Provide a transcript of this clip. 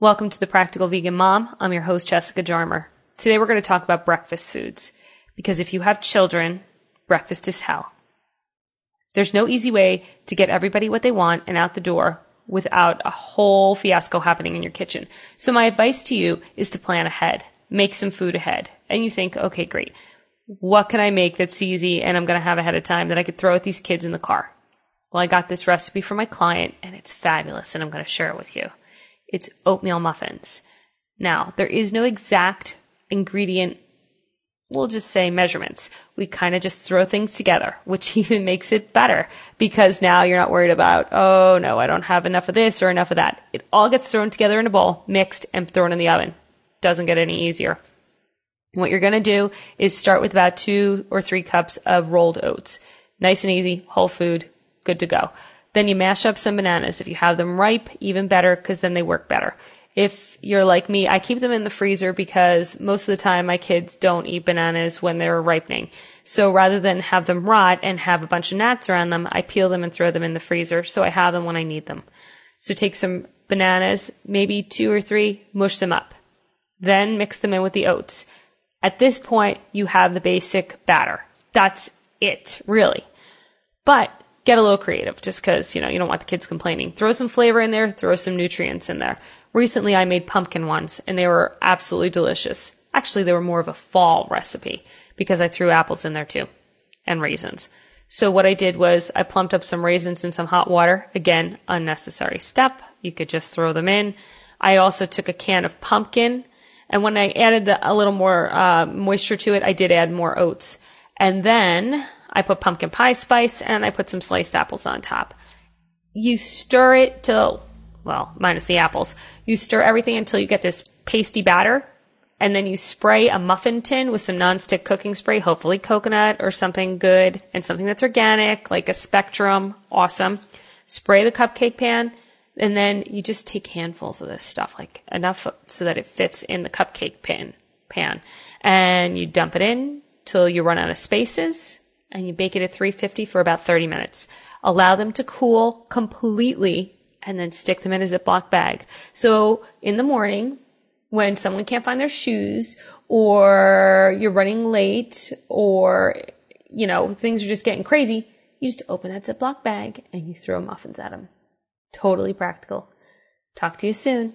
Welcome to the Practical Vegan Mom. I'm your host, Jessica Jarmer. Today we're going to talk about breakfast foods because if you have children, breakfast is hell. There's no easy way to get everybody what they want and out the door without a whole fiasco happening in your kitchen. So my advice to you is to plan ahead. Make some food ahead. And you think, okay, great. What can I make that's easy and I'm going to have ahead of time that I could throw at these kids in the car? Well, I got this recipe for my client and it's fabulous and I'm going to share it with you. It's oatmeal muffins. Now, there is no exact ingredient, we'll just say measurements. We kind of just throw things together, which even makes it better because now you're not worried about, oh no, I don't have enough of this or enough of that. It all gets thrown together in a bowl, mixed, and thrown in the oven. Doesn't get any easier. What you're going to do is start with about two or three cups of rolled oats. Nice and easy, whole food, good to go. Then you mash up some bananas. If you have them ripe, even better because then they work better. If you're like me, I keep them in the freezer because most of the time my kids don't eat bananas when they're ripening. So rather than have them rot and have a bunch of gnats around them, I peel them and throw them in the freezer so I have them when I need them. So take some bananas, maybe two or three, mush them up. Then mix them in with the oats. At this point, you have the basic batter. That's it, really. But get a little creative just because, you know, you don't want the kids complaining. Throw some flavor in there, throw some nutrients in there. Recently, I made pumpkin ones and they were absolutely delicious. Actually, they were more of a fall recipe because I threw apples in there too and raisins. So what I did was I plumped up some raisins in some hot water. Again, unnecessary step. You could just throw them in. I also took a can of pumpkin and when I added the, a little more uh, moisture to it, I did add more oats. And then I put pumpkin pie spice and I put some sliced apples on top. You stir it till, well, minus the apples. You stir everything until you get this pasty batter and then you spray a muffin tin with some nonstick cooking spray, hopefully coconut or something good and something that's organic, like a spectrum. Awesome. Spray the cupcake pan and then you just take handfuls of this stuff, like enough so that it fits in the cupcake pan, pan and you dump it in till you run out of spaces and you bake it at 350 for about 30 minutes. Allow them to cool completely and then stick them in a Ziploc bag. So in the morning, when someone can't find their shoes or you're running late or, you know, things are just getting crazy, you just open that Ziploc bag and you throw muffins at them. Totally practical. Talk to you soon.